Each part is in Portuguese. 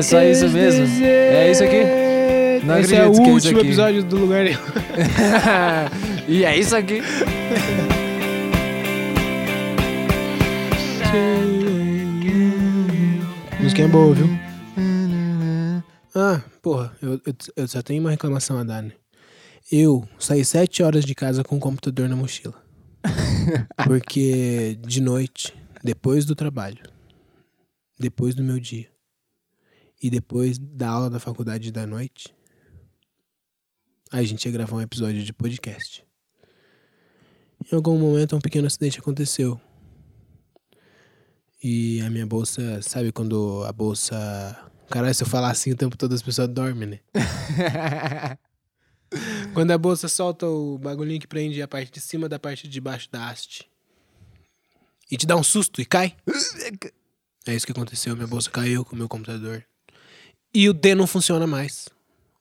é só isso mesmo. É isso aqui. Não Esse é o é isso último aqui. episódio do Lugar e é isso aqui. Música é boa, viu? Ah, porra, eu, eu, eu só tenho uma reclamação a dar, né? Eu saí sete horas de casa com o computador na mochila. Porque de noite, depois do trabalho, depois do meu dia e depois da aula da faculdade da noite, a gente ia gravar um episódio de podcast. Em algum momento, um pequeno acidente aconteceu. E a minha bolsa, sabe quando a bolsa. Caralho, se eu falar assim o tempo todo as pessoas dormem, né? Quando a bolsa solta o bagulhinho que prende a parte de cima da parte de baixo da haste. E te dá um susto e cai. É isso que aconteceu. Minha bolsa caiu com o meu computador. E o D não funciona mais.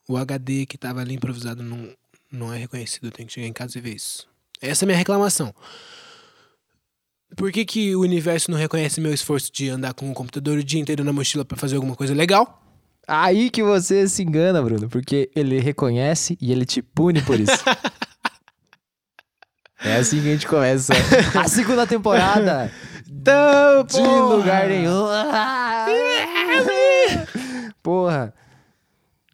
O HD que tava ali improvisado não, não é reconhecido. Eu tenho que chegar em casa e ver isso. Essa é a minha reclamação. Por que, que o universo não reconhece meu esforço de andar com o computador o dia inteiro na mochila pra fazer alguma coisa legal? Aí que você se engana, Bruno, porque ele reconhece e ele te pune por isso. é assim que a gente começa a segunda temporada Então, de lugar nenhum. Porra.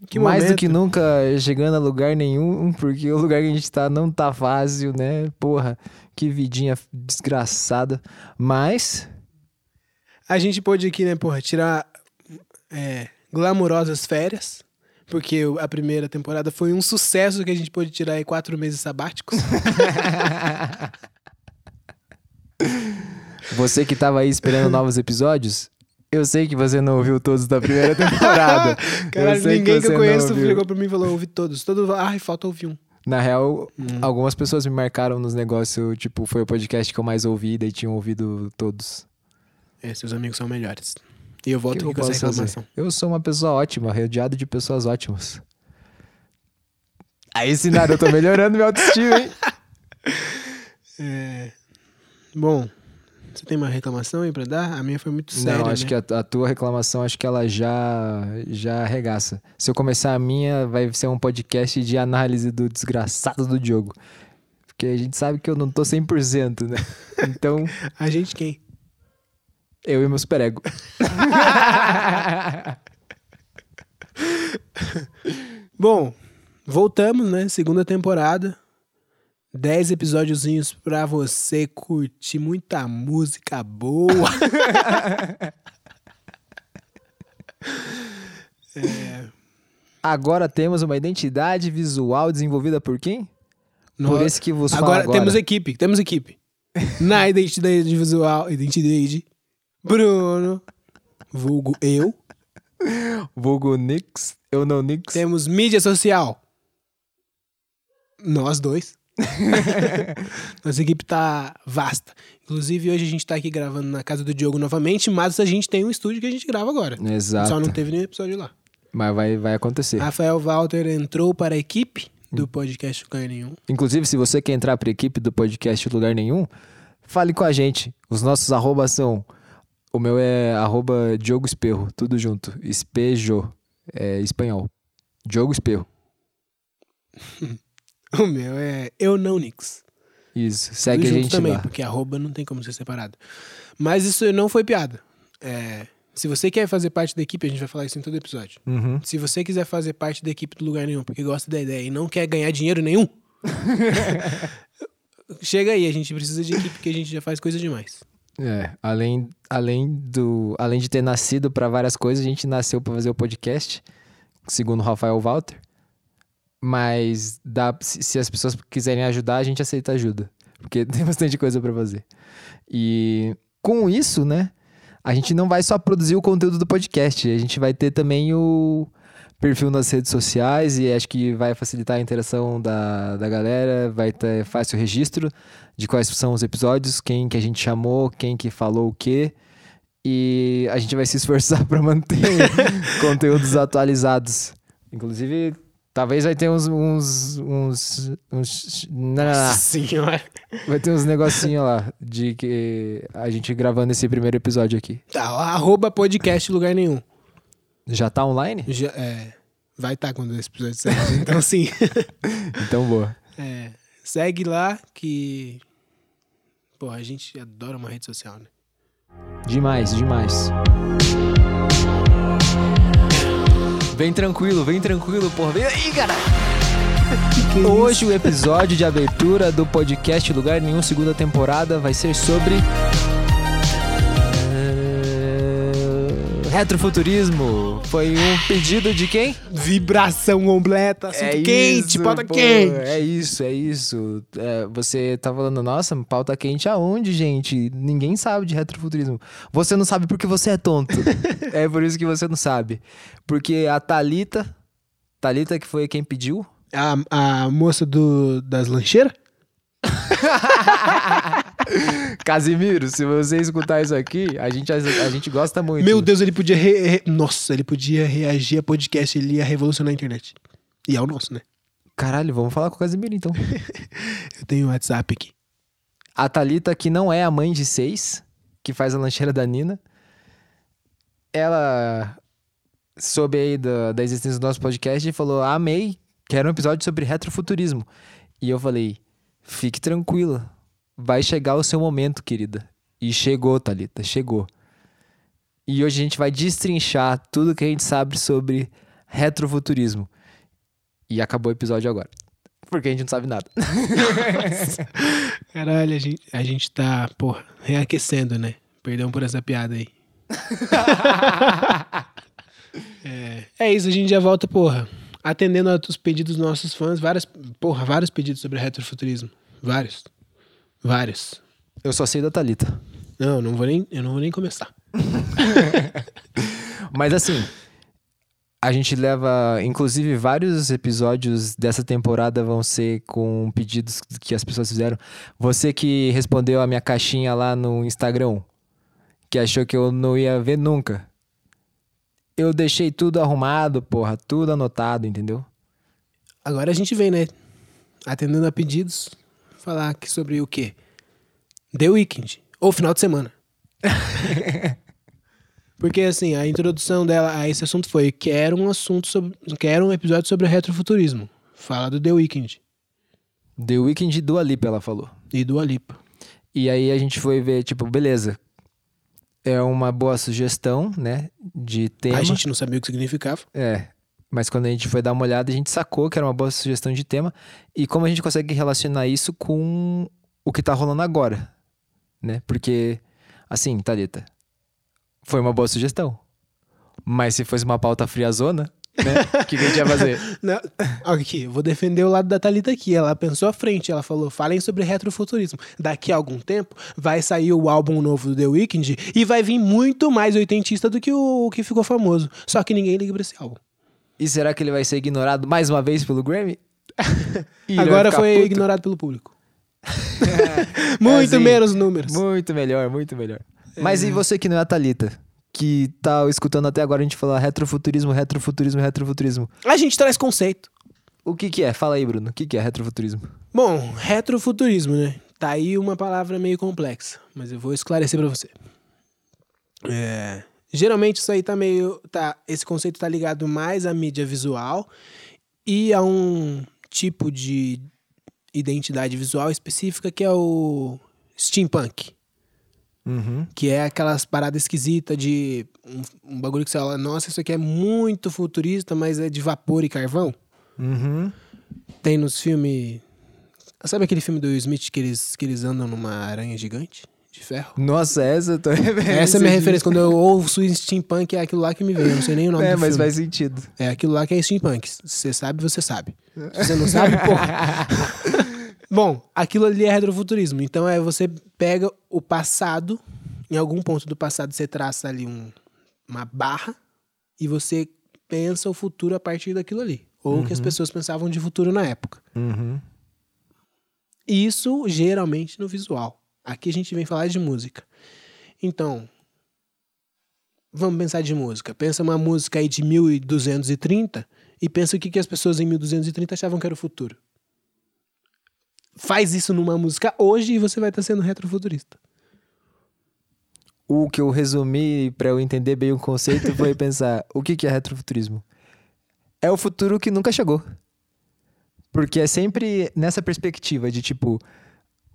Que Mais do momento. que nunca chegando a lugar nenhum, porque o lugar que a gente tá não tá fácil, né? Porra, que vidinha desgraçada. Mas A gente pôde aqui, né, porra, tirar é, glamurosas férias. Porque a primeira temporada foi um sucesso que a gente pôde tirar aí quatro meses sabáticos. Você que tava aí esperando novos episódios, eu sei que você não ouviu todos da primeira temporada. Cara, ninguém que, você eu conheço ligou pra mim e falou, ouvi todos. Todo... Ai, falta ouvir um. Na real, Hum. algumas pessoas me marcaram nos negócios, tipo, foi o podcast que eu mais ouvi, daí tinham ouvido todos. É, seus amigos são melhores. E eu volto que aqui eu com essa fazer? reclamação. Eu sou uma pessoa ótima, rodeado de pessoas ótimas. Aí, Sinara, eu tô melhorando minha autoestima, hein? É... Bom, você tem uma reclamação aí pra dar? A minha foi muito séria, Não, acho né? que a, a tua reclamação, acho que ela já, já arregaça. Se eu começar a minha, vai ser um podcast de análise do desgraçado do Diogo. Porque a gente sabe que eu não tô 100%, né? Então, A gente quem? eu e meus prego. Bom, voltamos, né? Segunda temporada. Dez episódiozinhos pra você curtir muita música boa. Agora temos uma identidade visual desenvolvida por quem? Por esse que fala agora, agora. temos equipe, temos equipe. Na identidade visual, identidade, Bruno, vulgo eu. Vulgo Nix, eu não Nix. Temos mídia social. Nós dois. Nossa equipe tá vasta. Inclusive, hoje a gente tá aqui gravando na casa do Diogo novamente, mas a gente tem um estúdio que a gente grava agora. Exato. Só não teve nenhum episódio lá. Mas vai, vai acontecer. Rafael Walter entrou para a equipe do podcast Lugar Nenhum. Inclusive, se você quer entrar para a equipe do podcast Lugar Nenhum, fale com a gente. Os nossos arrobas são. O meu é arroba Diogo Esperro, tudo junto. Espejo, é espanhol. Diogo Esperro. O meu é Eu Não Nix. Isso. Tudo Segue a junto gente também, lá. porque arroba não tem como ser separado. Mas isso não foi piada. É, se você quer fazer parte da equipe, a gente vai falar isso em todo episódio. Uhum. Se você quiser fazer parte da equipe do lugar nenhum, porque gosta da ideia e não quer ganhar dinheiro nenhum, chega aí, a gente precisa de equipe porque a gente já faz coisa demais. É, além, além, do, além de ter nascido para várias coisas, a gente nasceu para fazer o podcast, segundo o Rafael Walter. Mas dá, se, se as pessoas quiserem ajudar, a gente aceita ajuda. Porque tem bastante coisa para fazer. E com isso, né? A gente não vai só produzir o conteúdo do podcast, a gente vai ter também o perfil nas redes sociais e acho que vai facilitar a interação da, da galera, vai ter fácil registro de quais são os episódios, quem que a gente chamou, quem que falou o quê. E a gente vai se esforçar para manter conteúdos atualizados. Inclusive, talvez vai ter uns. uns, uns, uns- não, não, não. senhora. Vai ter uns negocinho lá de que a gente gravando esse primeiro episódio aqui. Tá, arroba podcast lugar nenhum. Já tá online? Já, é, vai estar quando esse episódio sair. Então, assim, Então, boa. é, segue lá que. Pô, a gente adora uma rede social, né? Demais, demais. Vem tranquilo, vem tranquilo, porra. Vem aí, cara. Hoje o episódio de abertura do podcast Lugar Nenhum, segunda temporada, vai ser sobre. Retrofuturismo. Foi um pedido de quem? Vibração completa, assunto quente, isso, pauta pô, quente. É isso, é isso. É, você tá falando, nossa, pauta quente aonde, gente? Ninguém sabe de retrofuturismo. Você não sabe porque você é tonto. é por isso que você não sabe. Porque a Thalita, Thalita que foi quem pediu, A, a moça do, das lancheiras? Casimiro, se você escutar isso aqui, a gente, a, gente gosta muito. Meu Deus, ele podia. re- re- Nossa, ele podia reagir a podcast, ele ia revolucionar a internet. E é o nosso, né? Caralho, vamos falar com o Casimiro então. Eu tenho o WhatsApp aqui. A Thalita, que não é a mãe de seis, que faz a lancheira da Nina, ela soube aí da, da existência do nosso podcast e falou: Amei, quero um episódio sobre retrofuturismo. E eu falei: Fique tranquila, vai chegar o seu momento, querida. E chegou, Thalita, chegou. E hoje a gente vai destrinchar tudo que a gente sabe sobre retrofuturismo. E acabou o episódio agora. Porque a gente não sabe nada. Caralho, a gente, a gente tá, porra, reaquecendo, né? Perdão por essa piada aí. é, é isso, a gente já volta, porra. Atendendo a- os pedidos dos nossos fãs, várias, porra, vários pedidos sobre retrofuturismo. Vários. Vários. Eu só sei da Thalita. Não, não vou nem, eu não vou nem começar. Mas assim, a gente leva, inclusive, vários episódios dessa temporada vão ser com pedidos que as pessoas fizeram. Você que respondeu a minha caixinha lá no Instagram, que achou que eu não ia ver nunca. Eu deixei tudo arrumado, porra, tudo anotado, entendeu? Agora a gente vem, né? Atendendo a pedidos, falar aqui sobre o quê? The Weeknd. Ou final de semana. Porque assim, a introdução dela a esse assunto foi: quero um assunto sobre. Quero um episódio sobre retrofuturismo. Fala do The Weeknd The Weeknd do Alipa, ela falou. e do Alipa. E aí a gente foi ver, tipo, beleza. É uma boa sugestão, né? De tema. A gente não sabia o que significava. É. Mas quando a gente foi dar uma olhada, a gente sacou que era uma boa sugestão de tema. E como a gente consegue relacionar isso com o que tá rolando agora, né? Porque, assim, Thalita, foi uma boa sugestão. Mas se fosse uma pauta friazona, né? O que, que a gente ia fazer? Não, aqui, vou defender o lado da Thalita aqui. Ela pensou à frente, ela falou: falem sobre retrofuturismo. Daqui a algum tempo vai sair o álbum novo do The Weeknd e vai vir muito mais oitentista do que o que ficou famoso. Só que ninguém liga pra esse álbum. E será que ele vai ser ignorado mais uma vez pelo Grammy? Agora foi puto? ignorado pelo público. muito assim, menos números. Muito melhor, muito melhor. Mas e você que não é a Thalita? Que tá escutando até agora a gente falar retrofuturismo, retrofuturismo, retrofuturismo. A gente traz conceito. O que que é? Fala aí, Bruno. O que que é retrofuturismo? Bom, retrofuturismo, né? Tá aí uma palavra meio complexa, mas eu vou esclarecer pra você. É, geralmente isso aí tá meio, tá, esse conceito tá ligado mais à mídia visual e a um tipo de identidade visual específica que é o steampunk, Uhum. que é aquelas paradas esquisitas de um, um bagulho que você fala, nossa, isso aqui é muito futurista, mas é de vapor e carvão. Uhum. Tem nos filmes. Sabe aquele filme do Will Smith que eles, que eles andam numa aranha gigante de ferro? Nossa, essa tô Essa é minha referência. Quando eu ouço steampunk, é aquilo lá que me vem. Eu não sei nem o nome É, do mas filme. faz sentido. É aquilo lá que é steampunk. Se você sabe, você sabe. Se você não sabe, porra. Bom, aquilo ali é retrofuturismo. Então é você pega o passado, em algum ponto do passado você traça ali um- uma barra e você pensa o futuro a partir daquilo ali. Ou o que as pessoas pensavam de futuro na época. Uhum. Isso geralmente no visual. Aqui a gente vem falar de música. Então, vamos pensar de música. Pensa uma música aí de 1230 e pensa o que, que as pessoas em 1230 achavam que era o futuro. Faz isso numa música hoje e você vai estar sendo retrofuturista. o que eu resumi pra eu entender bem o conceito foi pensar: o que, que é retrofuturismo? É o futuro que nunca chegou. Porque é sempre nessa perspectiva de tipo,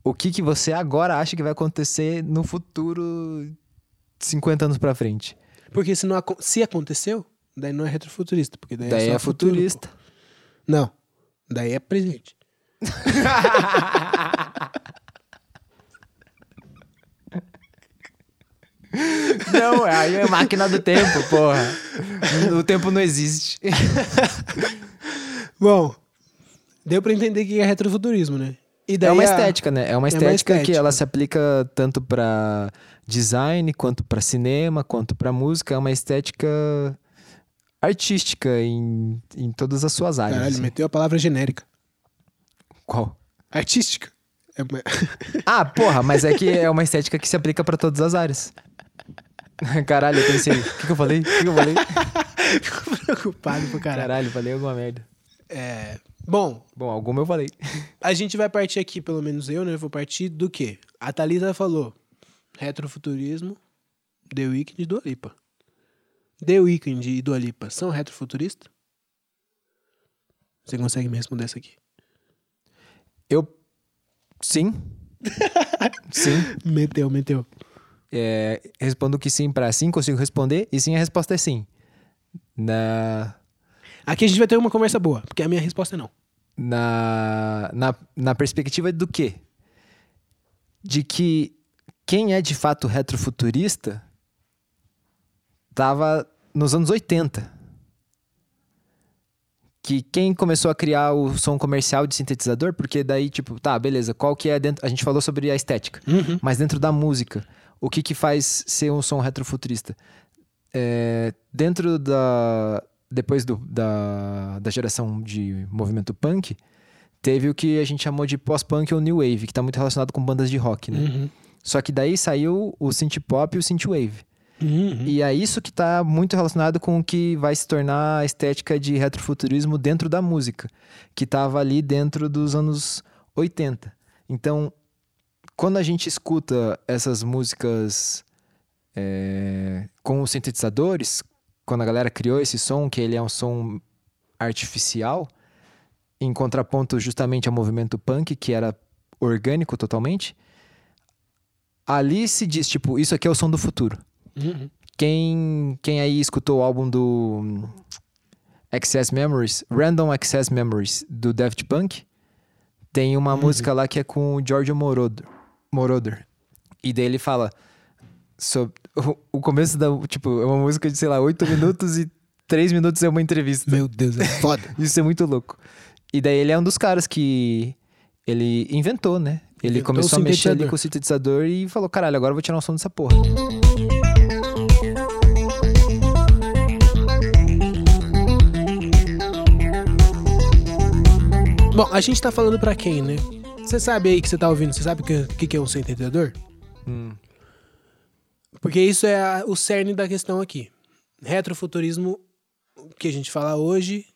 o que, que você agora acha que vai acontecer no futuro 50 anos pra frente. Porque se, não, se aconteceu, daí não é retrofuturista. Porque daí, Daí é, só é futuro. futurista. Não. Daí é presente. Não, aí é máquina do tempo, porra. O tempo não existe. Bom, deu pra entender o que é retrofuturismo, né? É uma estética, né? É uma uma estética, que estética. ela se aplica tanto pra design, quanto pra cinema, quanto pra música. É uma estética artística em, em todas as suas áreas. Caralho, assim. meteu a palavra genérica. Qual? Artística. É uma- Ah, porra, mas é que é uma estética que se aplica pra todas as áreas. Caralho, eu pensei, o que, que eu falei? O que, que eu falei? Fico preocupado pra caralho. Caralho, falei alguma merda. É... Bom, Bom, alguma eu falei. a gente vai partir aqui, pelo menos eu, né? Vou partir do quê? A Thalita falou retrofuturismo, The Weeknd e Dua Lipa. The Weeknd e Dua Lipa são retrofuturistas? Você consegue me responder isso aqui? Eu. Sim. sim. Meteu, meteu. É, respondo que sim pra sim, consigo responder. E sim, a resposta é sim. Na. Aqui a gente vai ter uma conversa boa, porque a minha resposta é não. Na, na, na perspectiva do quê? De que quem é de fato retrofuturista tava nos anos 80. Que quem começou a criar o som comercial de sintetizador, porque daí, tipo, tá, beleza, qual que é dentro. A gente falou sobre a estética, mas dentro da música, o que que faz ser um som retrofuturista? É, dentro da. Depois do, da, da geração de movimento punk, teve o que a gente chamou de pós-punk ou new wave, que tá muito relacionado com bandas de rock, né? Uhum. Só que daí saiu o synth pop e o synth wave. Uhum. E é isso que tá muito relacionado com o que vai se tornar a estética de retrofuturismo dentro da música, que tava ali dentro dos anos 80. Então, quando a gente escuta essas músicas é, com os sintetizadores, quando a galera criou esse som, que ele é um som artificial, em contraponto justamente ao movimento punk, que era orgânico totalmente, ali se diz, tipo, isso aqui é o som do futuro. Uhum. Quem, quem aí escutou o álbum do Access Memories, Random Access Memories, do Daft Punk, tem uma música lá que é com o Giorgio Moroder. Moroder. E daí ele fala sobre o, começo da, tipo, é uma música de, sei lá, 8 minutos e 3 minutos é uma entrevista. Meu Deus, é foda. Isso é muito louco. E daí ele é um dos caras que ele inventou, né? Ele Inventou começou a mexer ali com o sintetizador e falou: caralho, agora eu vou tirar um som dessa porra. Bom, a gente tá falando pra quem, né? Você sabe aí que você tá ouvindo, você sabe o que, que, que é um sintetizador? Hum. Porque isso é a- o cerne da questão aqui. Retrofuturismo, que a gente fala hoje,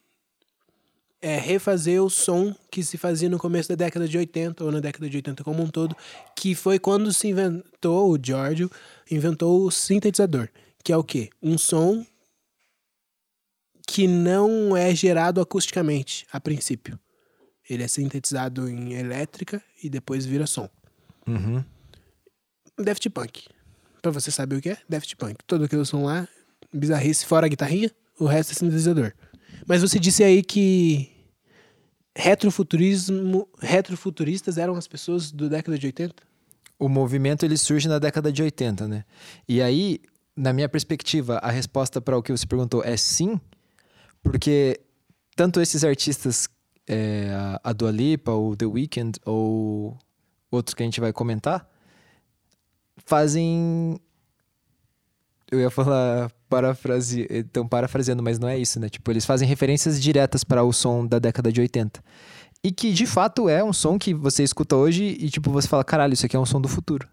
é refazer o som que se fazia no começo da década de 80, ou na década de 80 como um todo, que foi quando se inventou, o Giorgio inventou o sintetizador, que é o quê? Um som que não é gerado acusticamente, a princípio. Ele é sintetizado em elétrica e depois vira som. Uhum. Daft Punk. Pra você saber o que é, Daft Punk. Todo aquele som lá, bizarrice, fora a guitarrinha, o resto é sintetizador. Mas você disse aí que retrofuturismo, retrofuturistas eram as pessoas do década de 80? O movimento ele surge na década de 80, né? E aí, na minha perspectiva, a resposta para o que você perguntou é sim, porque tanto esses artistas, é, a Dua Lipa, ou The Weeknd, ou outros que a gente vai comentar, fazem. Eu ia falar parafrase, então parafraseando, mas não é isso, né? Tipo, eles fazem referências diretas para o som da década de 80. E que de fato é um som que você escuta hoje e tipo, você fala, caralho, isso aqui é um som do futuro.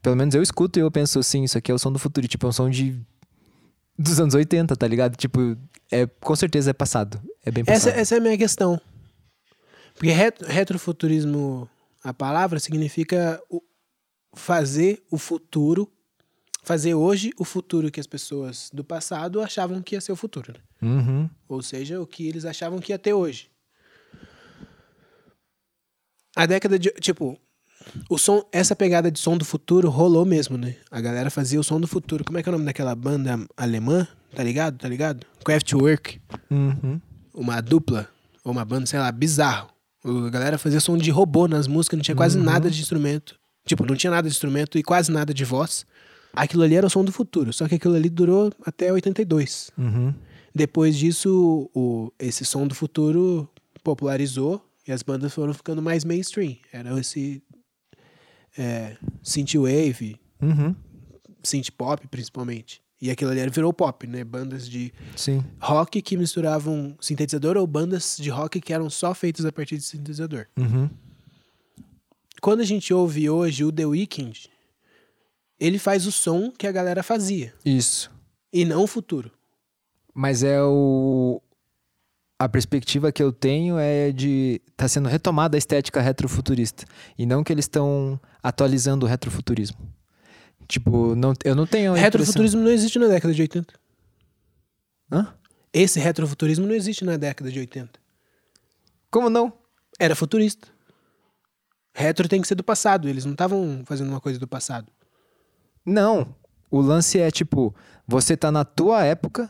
Pelo menos eu escuto e eu penso, sim, isso aqui é o som do futuro. E, tipo, é um som de. dos anos 80, tá ligado? Tipo, é, com certeza é passado. É bem Essa, passado. essa é a minha questão. Porque ret- retrofuturismo, a palavra, significa o- fazer o futuro fazer hoje o futuro que as pessoas do passado achavam que ia ser o futuro. Né? Uhum. Ou seja, o que eles achavam que ia ter hoje. A década de. Tipo, o som, essa pegada de som do futuro rolou mesmo, né? A galera fazia o som do futuro. Como é que é o nome daquela banda alemã? Tá ligado? Tá ligado? Kraftwerk. Uhum. Uma dupla. Ou uma banda, sei lá, bizarro. A galera fazia som de robô nas músicas, não tinha quase Uhum. nada de instrumento. Tipo, não tinha nada de instrumento e quase nada de voz. Aquilo ali era o som do futuro. Só que aquilo ali durou até 82. Uhum. Depois disso, o, esse som do futuro popularizou e as bandas foram ficando mais mainstream. Era esse é, synthwave, Uhum. synth pop principalmente. E aquilo ali virou pop, né? Bandas de Sim. rock que misturavam sintetizador ou bandas de rock que eram só feitas a partir de sintetizador. Uhum. Quando a gente ouve hoje o The Weeknd, ele faz o som que a galera fazia Isso. e não o futuro. Mas é o. A perspectiva que eu tenho é de. Tá sendo retomada a estética retrofuturista. E não que eles estão atualizando o retrofuturismo. Tipo, não, eu não tenho. Retrofuturismo não existe na década de 80. Hã? Esse retrofuturismo não existe na década de 80. Como não? Era futurista. Retro tem que ser do passado. Eles não estavam fazendo uma coisa do passado. Não. O lance é tipo, você tá na tua época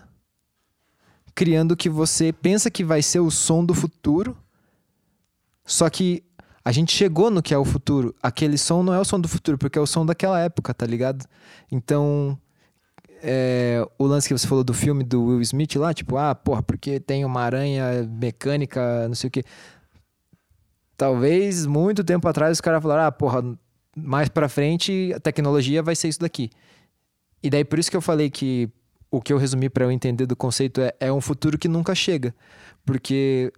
criando o que você pensa que vai ser o som do futuro. Só que a gente chegou no que é o futuro. Aquele som não é o som do futuro, porque é o som daquela época, tá ligado? Então, é, o lance que você falou do filme do Will Smith lá, tipo, ah, porra, porque tem uma aranha mecânica, não sei o quê. Talvez muito tempo atrás os caras falaram, ah, porra, mais pra frente a tecnologia vai ser isso daqui. E daí por isso que eu falei que o que eu resumi pra eu entender do conceito é, é um futuro que nunca chega. Porque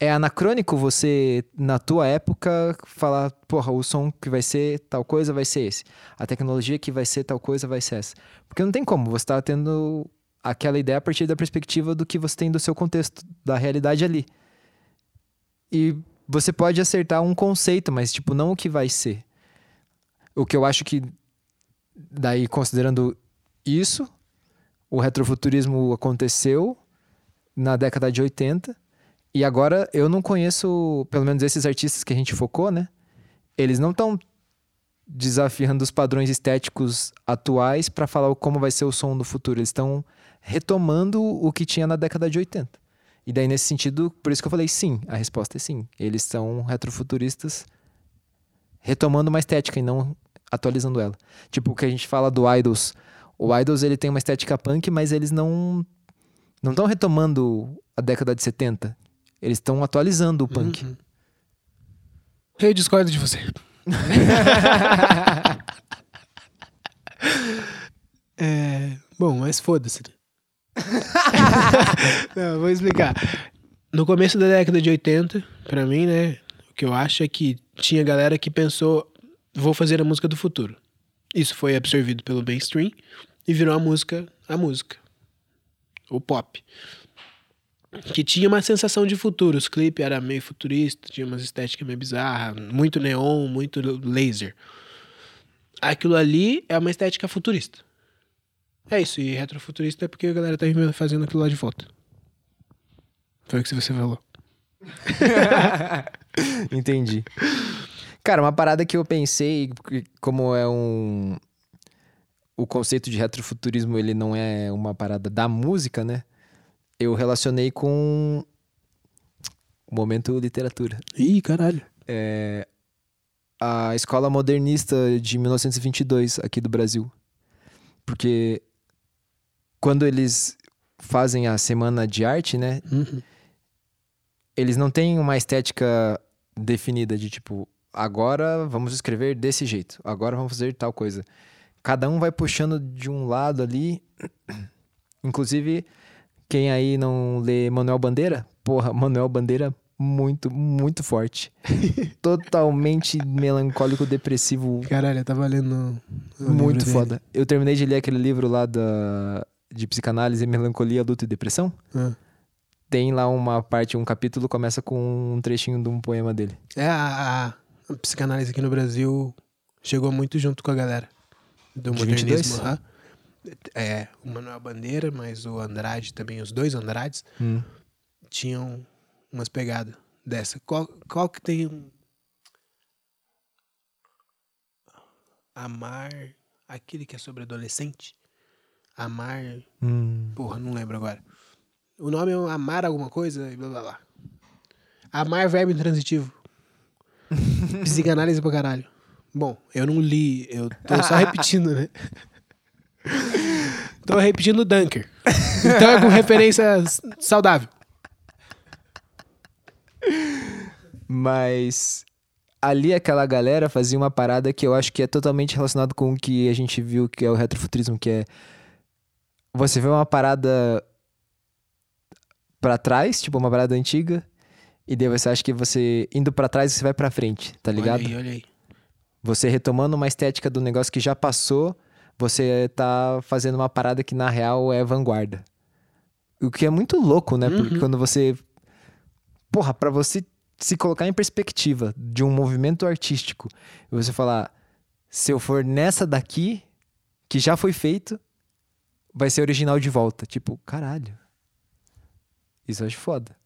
é anacrônico você, na tua época, falar, porra, o som que vai ser tal coisa vai ser esse. A tecnologia que vai ser tal coisa vai ser essa. Porque não tem como, você tá tendo aquela ideia a partir da perspectiva do que você tem do seu contexto, da realidade ali. E você pode acertar um conceito, mas tipo, não o que vai ser. O que eu acho que daí considerando isso, o retrofuturismo aconteceu na década de 80 e agora eu não conheço, pelo menos esses artistas que a gente focou, né? Eles não estão desafiando os padrões estéticos atuais para falar como vai ser o som do futuro. Eles estão retomando o que tinha na década de 80. E daí, nesse sentido, por isso que eu falei sim. A resposta é sim. Eles são retrofuturistas retomando uma estética e não atualizando ela. Tipo, o que a gente fala do Idols. O Idols, ele tem uma estética punk, mas eles não não estão retomando a década de 70. Eles estão atualizando o punk. Uhum. Eu discordo de você. É, bom, mas foda-se. né? Não, vou explicar. No começo da década de 80, pra mim, né, o que eu acho é que tinha galera que pensou, vou fazer a música do futuro. Isso foi absorvido pelo mainstream e virou a música, a música. O pop. Que tinha uma sensação de futuro. Os clipes era meio futurista, tinha umas estéticas meio bizarras, muito neon, muito laser. Aquilo ali é uma estética futurista. É isso, e retrofuturista é porque a galera tá fazendo aquilo lá de volta. Foi o que você falou. Entendi. Cara, uma parada que eu pensei, como é um. O conceito de retrofuturismo ele não é uma parada da música, né? Eu relacionei com. O momento literatura. Ih, caralho. É, a escola modernista de 1922 aqui do Brasil. Porque quando eles fazem a semana de arte, né? Uhum. Eles não têm uma estética definida de tipo, agora vamos escrever desse jeito, agora vamos fazer tal coisa. Cada um vai puxando de um lado ali. Inclusive, quem aí não lê Manuel Bandeira, porra, Manuel Bandeira muito, muito forte. Totalmente melancólico, depressivo, Caralho, eu tava lendo. muito foda. Eu terminei de ler aquele livro lá da, de psicanálise, melancolia, luto e depressão. Tem lá uma parte, um capítulo, começa com um trechinho de um poema dele. É, a, a- psicanálise aqui no Brasil chegou muito junto com a galera. do De modernismo. 22? aham. É, o Manuel Bandeira, mas o Andrade também, os dois Andrades, Hum. tinham umas pegadas dessa. Qual, qual que tem um. Amar. Aquele que é sobre adolescente? Amar. Hum. Porra, não lembro agora. O nome é Amar alguma coisa e blá blá blá. Amar verbo intransitivo. Psicanálise pra caralho. Bom, eu não li, eu tô só repetindo, né? tô repetindo o Dunker. Então é com referência saudável. Mas ali aquela galera fazia uma parada que eu acho que é totalmente relacionado com o que a gente viu que é o retrofuturismo, que é você vê uma parada pra trás, tipo uma parada antiga, e daí você acha que você indo pra trás você vai pra frente, tá ligado? Olha aí, olha aí. Você retomando uma estética do negócio que já passou, você tá fazendo uma parada que na real é vanguarda. O que é muito louco, né? Porque Uhum. quando você. Porra, pra você se colocar em perspectiva de um movimento artístico e você falar, se eu for nessa daqui, que já foi feito, vai ser original de volta. Tipo, caralho. Isso eu acho foda.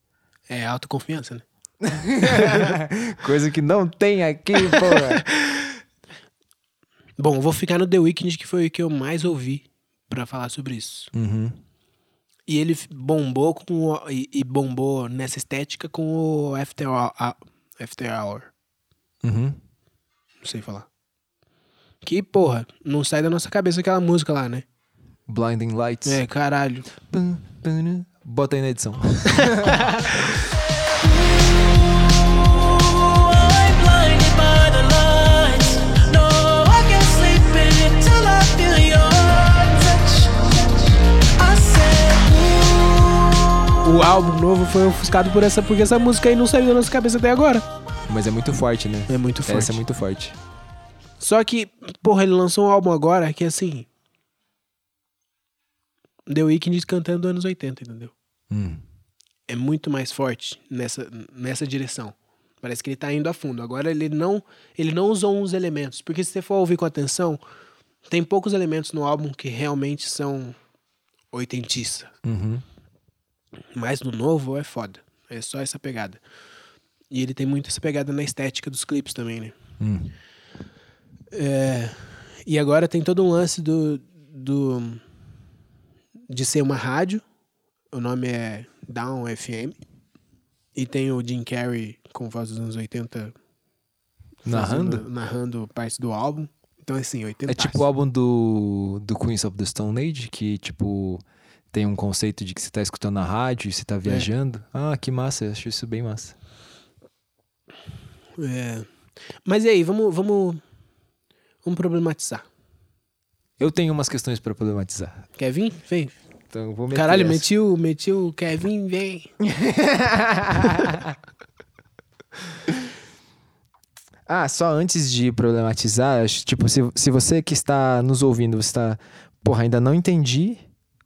É autoconfiança, né? Coisa que não tem aqui, porra. Bom, vou ficar no The Weeknd, que foi o que eu mais ouvi pra falar sobre isso. uhum. E ele bombou com o- e, e bombou nessa estética com o After Hour. a- After Hour. Uhum. Não sei falar. Que, porra, não sai da nossa cabeça aquela música lá, né? Blinding Lights. É, caralho. Bota aí na edição. O álbum novo foi ofuscado por essa, porque essa música aí não saiu da nossa cabeça até agora. Mas é muito forte, né? É muito forte. Essa é muito forte. Só que, porra, ele lançou um álbum agora que assim. The Weeknd cantando anos 80, entendeu? Hum. é muito mais forte nessa, nessa direção. Parece que ele tá indo a fundo. Agora ele não, ele não usou uns elementos, porque se você for ouvir com atenção, tem poucos elementos no álbum que realmente são oitentistas. Uhum. Mas no novo é foda. É só essa pegada. E ele tem muito essa pegada na estética dos clipes também, né? Hum. É, e agora tem todo um lance do, do de ser uma rádio. O nome é Down FM. E tem o Jim Carrey com voz dos anos 80 Narrando? fazendo- narrando partes do álbum. Então, assim, 80 É tipo o álbum do, do Queens of the Stone Age, que, tipo, tem um conceito de que você tá escutando na rádio e você É. tá viajando. Ah, que massa, eu acho isso bem massa. É. Mas e aí, vamos, vamos, vamos problematizar. Eu tenho umas questões pra problematizar. Quer vir? Vem. Então, vou meter Caralho, essa. meti o, meti o Kevin, vem. Ah, só antes de problematizar, tipo, se, se você que está nos ouvindo, você está, porra, ainda não entendi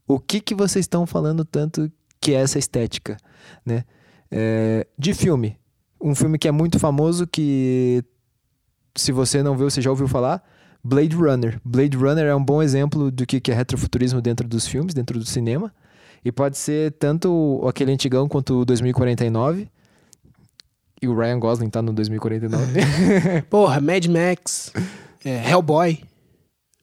o que que vocês estão falando tanto que é essa estética, né? É, de filme. Um filme que é muito famoso que, se você não viu, você já ouviu falar, Blade Runner. Blade Runner é um bom exemplo do que é retrofuturismo dentro dos filmes, dentro do cinema. E pode ser tanto aquele antigão quanto o 2049. E o Ryan Gosling tá no 2049. Porra, Mad Max, é, Hellboy.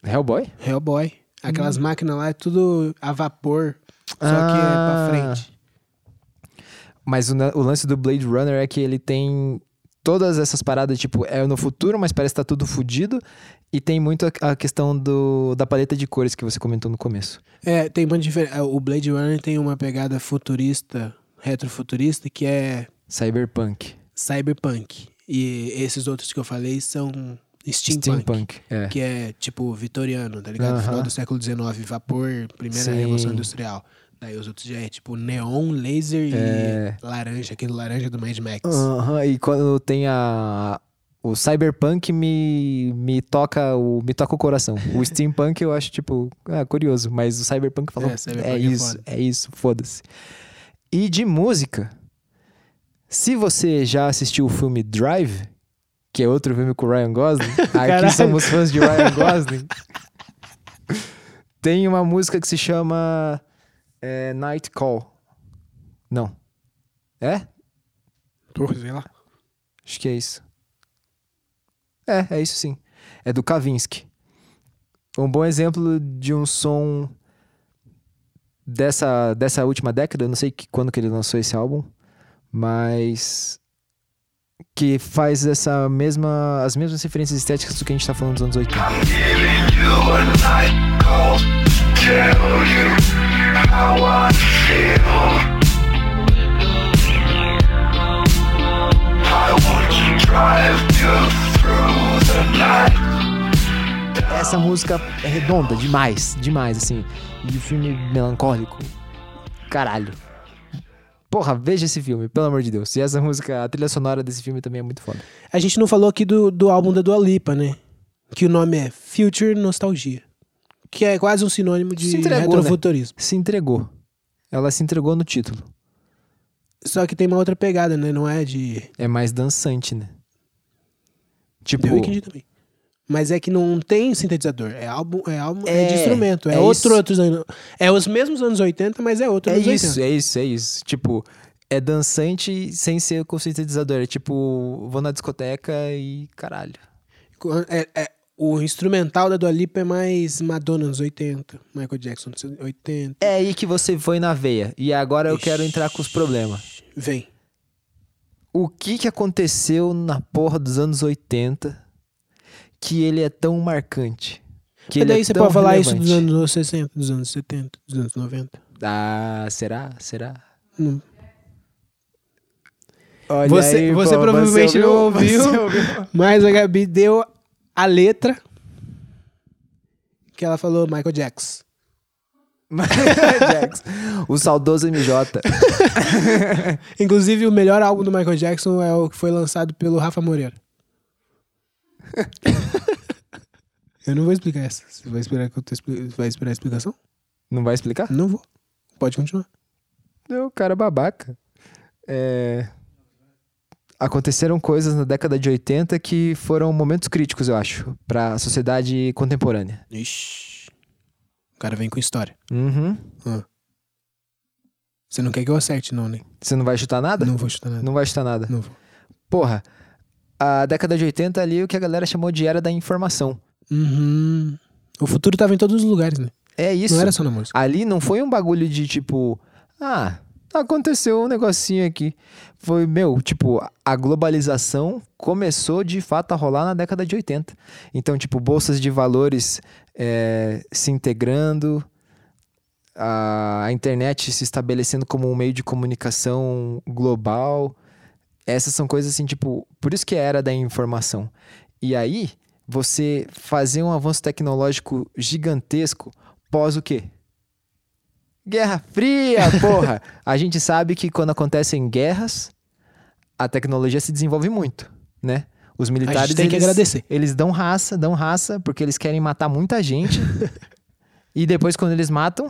Hellboy? Hellboy. Aquelas Hum. máquinas lá é tudo a vapor. Só que é pra Ah. frente. Mas o, o lance do Blade Runner é que ele tem todas essas paradas, tipo, é no futuro, mas parece que tá tudo fudido. E tem muito a, a questão do, da paleta de cores que você comentou no começo. É, tem uma diferença. O Blade Runner tem uma pegada futurista, retrofuturista, que é Cyberpunk. cyberpunk. E esses outros que eu falei são steampunk. Steampunk. É. Que é tipo vitoriano, tá ligado? Final do século XIX, vapor, primeira Sim. revolução industrial. Daí os outros já é tipo neon, laser É. e laranja, aquele laranja do Mad Max. Aham, E quando tem a. O Cyberpunk me, me toca o me toca o coração. O Steampunk eu acho, tipo, ah, curioso. Mas o Cyberpunk falou, É, é, Cyberpunk é isso, foda. é isso, foda-se. E de música, se você já assistiu o filme Drive, que é outro filme com o Ryan Gosling, aqui somos fãs de Ryan Gosling. Tem uma música que se chama é, Night Call. Não. É? Porra, sei lá. Acho que é isso. É, é isso sim. É do Kavinsky. Um bom exemplo de um som dessa, dessa última década, eu não sei que, quando que ele lançou esse álbum, mas que faz essa mesma as mesmas referências estéticas do que a gente tá falando dos anos 80. Essa música é redonda demais, demais, assim. E o filme melancólico. Caralho. Porra, veja esse filme, pelo amor de Deus. E essa música, a trilha sonora desse filme também é muito foda. A gente não falou aqui do, do álbum da Dua Lipa, né? Que o nome é Future Nostalgia. Que é quase um sinônimo de Se entregou, retrofuturismo. Se entregou. Ela se entregou no título. Só que tem uma outra pegada, né? Não é de. É mais dançante, né? Tipo, Eu entendi também. Mas é que não tem sintetizador. É álbum, é álbum, é, É, de instrumento. É, é outro, outros anos. É os mesmos anos 80, mas é outro é anos isso, 80. é isso, é isso. Tipo, é dançante sem ser com sintetizador. É tipo, vou na discoteca e caralho. É, é- o instrumental da Dua Lipa é mais Madonna anos 80. Michael Jackson anos 80. É aí que você foi na veia. E agora eu quero entrar com os problemas. Vem. O que que aconteceu na porra dos anos 80 que ele é tão marcante? Que E ele daí é você pode falar isso dos relevante? anos 60, dos anos 70, dos anos 90. Ah, será? Será? Não. Olha Você- aí, você pô, provavelmente não ouviu. Você ouviu? Mas a Gabi deu a letra que ela falou Michael Jackson. Jackson. O saudoso MJ. Inclusive, o melhor álbum do Michael Jackson é o que foi lançado pelo Rafa Moreira. eu não vou explicar essa. Você vai esperar que eu te expli- vai esperar a explicação? Não vai explicar? Não vou. Pode continuar. Não, cara babaca. É... Aconteceram coisas na década de 80 que foram momentos críticos, eu acho, pra sociedade contemporânea. Ixi. O cara vem com história. Uhum. Você não quer que eu acerte, não, né? Você não vai chutar nada? Não vou chutar nada. Não vai chutar nada. Não vou. Porra, a década de 80 ali, o que a galera chamou de era da informação. Uhum. O futuro tava em todos os lugares, né? É isso. Não era só na música. Ali não foi um bagulho de tipo, ah, aconteceu um negocinho aqui. Foi, meu, tipo, a globalização começou de fato a rolar na década de 80. Então, tipo, bolsas de valores é, se integrando, a, a internet se estabelecendo como um meio de comunicação global. Essas são coisas assim, tipo, por isso que é a era da informação. E aí, você fazer um avanço tecnológico gigantesco pós o quê? Guerra Fria, porra! a gente sabe que quando acontecem guerras, a tecnologia se desenvolve muito, né? Os militares tem que eles, agradecer. eles dão raça, dão raça, porque eles querem matar muita gente. e depois, quando eles matam,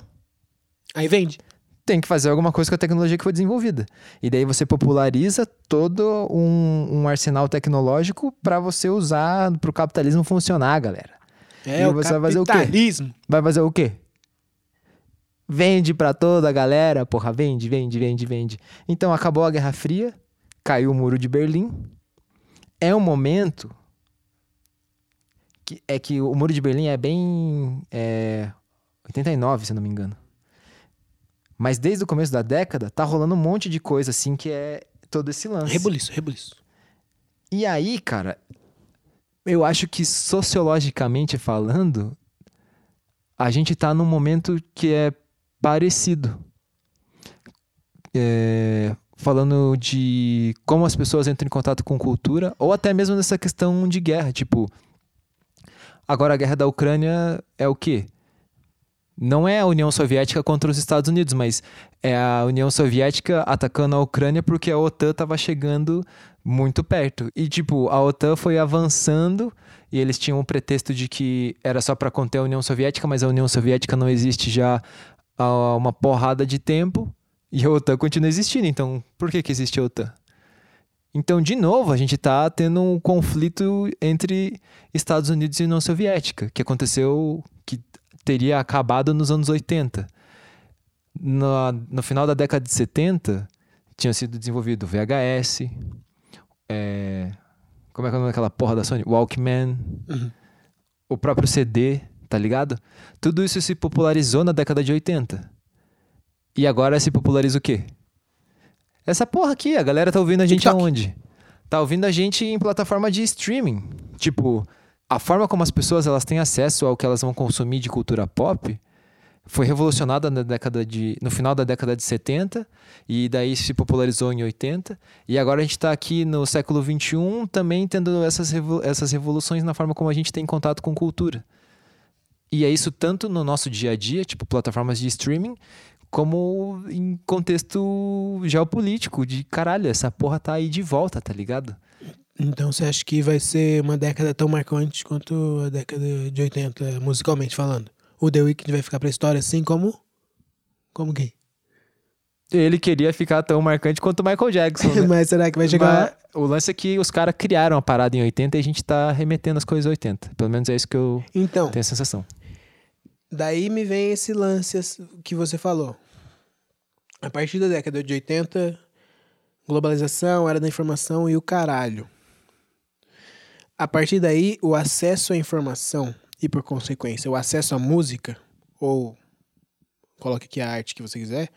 Aí vende. tem que fazer alguma coisa com a tecnologia que foi desenvolvida. E daí você populariza todo um, um arsenal tecnológico para você usar para o capitalismo funcionar, galera. É E o você vai fazer o quê? Vai fazer o quê? Vende pra toda a galera, porra, vende, vende, vende, vende. Então acabou a Guerra Fria, caiu o Muro de Berlim. É um momento que é que o Muro de Berlim é bem é, 89, se não me engano. Mas desde o começo da década tá rolando um monte de coisa assim que é todo esse lance. Rebuliço, rebuliço. E aí, cara, eu acho que sociologicamente falando, a gente tá num momento que é parecido. É, falando de como as pessoas entram em contato com cultura, ou até mesmo nessa questão de guerra. Tipo, agora a guerra da Ucrânia é o quê? Não é a União Soviética contra os Estados Unidos, mas é a União Soviética atacando a Ucrânia porque a OTAN estava chegando muito perto. E, tipo, a OTAN foi avançando e eles tinham o pretexto de que era só para conter a União Soviética, mas a União Soviética não existe já há uma porrada de tempo e a OTAN continua existindo. Então, por que, que existe a OTAN? Então, de novo, a gente está tendo um conflito entre Estados Unidos e União Soviética, que aconteceu, que teria acabado nos anos 80. No, no final da década de 70, tinha sido desenvolvido o VHS, é, como é que é o nome daquela porra da Sony? Walkman, Uhum. o próprio CD, tá ligado? Tudo isso se popularizou na década de 80. E agora se populariza o quê? Essa porra aqui, a galera tá ouvindo a gente TikTok. aonde? Tá ouvindo a gente em plataforma de streaming. Tipo, a forma como as pessoas elas têm acesso ao que elas vão consumir de cultura pop foi revolucionada na década de, no final da década de 70 e daí se popularizou em 80 e agora a gente está aqui no século 21 também tendo essas, essas revoluções na forma como a gente tem contato com cultura. E é isso tanto no nosso dia a dia, tipo plataformas de streaming, como em contexto geopolítico, de caralho, essa porra tá aí de volta, tá ligado? Então você acha que vai ser uma década tão marcante quanto a década de 80, musicalmente falando? O The Weeknd vai ficar pra história assim como. Como quem? Ele queria ficar tão marcante quanto o Michael Jackson, né? Mas será que vai chegar Mas o lance é que os caras criaram a parada em 80 e a gente tá remetendo as coisas a 80. Pelo menos é isso que eu Então, tenho a sensação. Daí me vem esse lance que você falou. A partir da década de 80, globalização, era da informação e o caralho. A partir daí, o acesso à informação e, por consequência, o acesso à música, ou coloque aqui a arte que você quiser,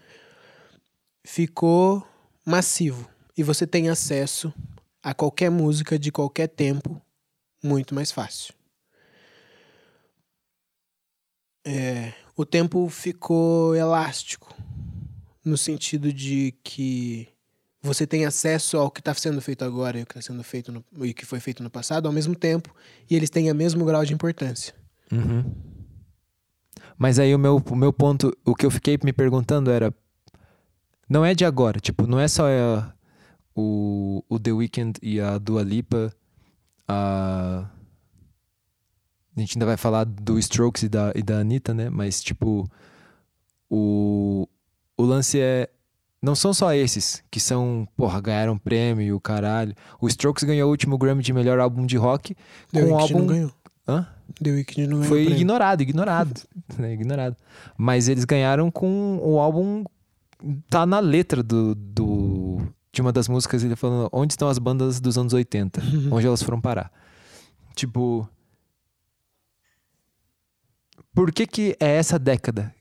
ficou massivo. E você tem acesso a qualquer música de qualquer tempo muito mais fácil. É, o tempo ficou elástico, no sentido de que você tem acesso ao que está sendo feito agora e o que está sendo feito no, e que foi feito no passado ao mesmo tempo, e eles têm o mesmo grau de importância. Uhum. Mas aí o meu, o meu ponto, o que eu fiquei me perguntando era. Não é de agora, tipo, não é só é, o, o The Weeknd e a Dua Lipa. A, a gente ainda vai falar do Strokes e da, e da Anitta, né? Mas, tipo, o, o lance é. Não são só esses que são, porra, ganharam prêmio e o caralho. O Strokes ganhou o último Grammy de melhor álbum de rock The com Weeknd álbum. não ganhou. Hã? The Weeknd não ganhou. Foi ignorado, ignorado. né, ignorado. Mas eles ganharam com o álbum. Tá na letra do, do, de uma das músicas, ele falando onde estão as bandas dos anos 80, onde elas foram parar. Tipo. Por que, que é essa década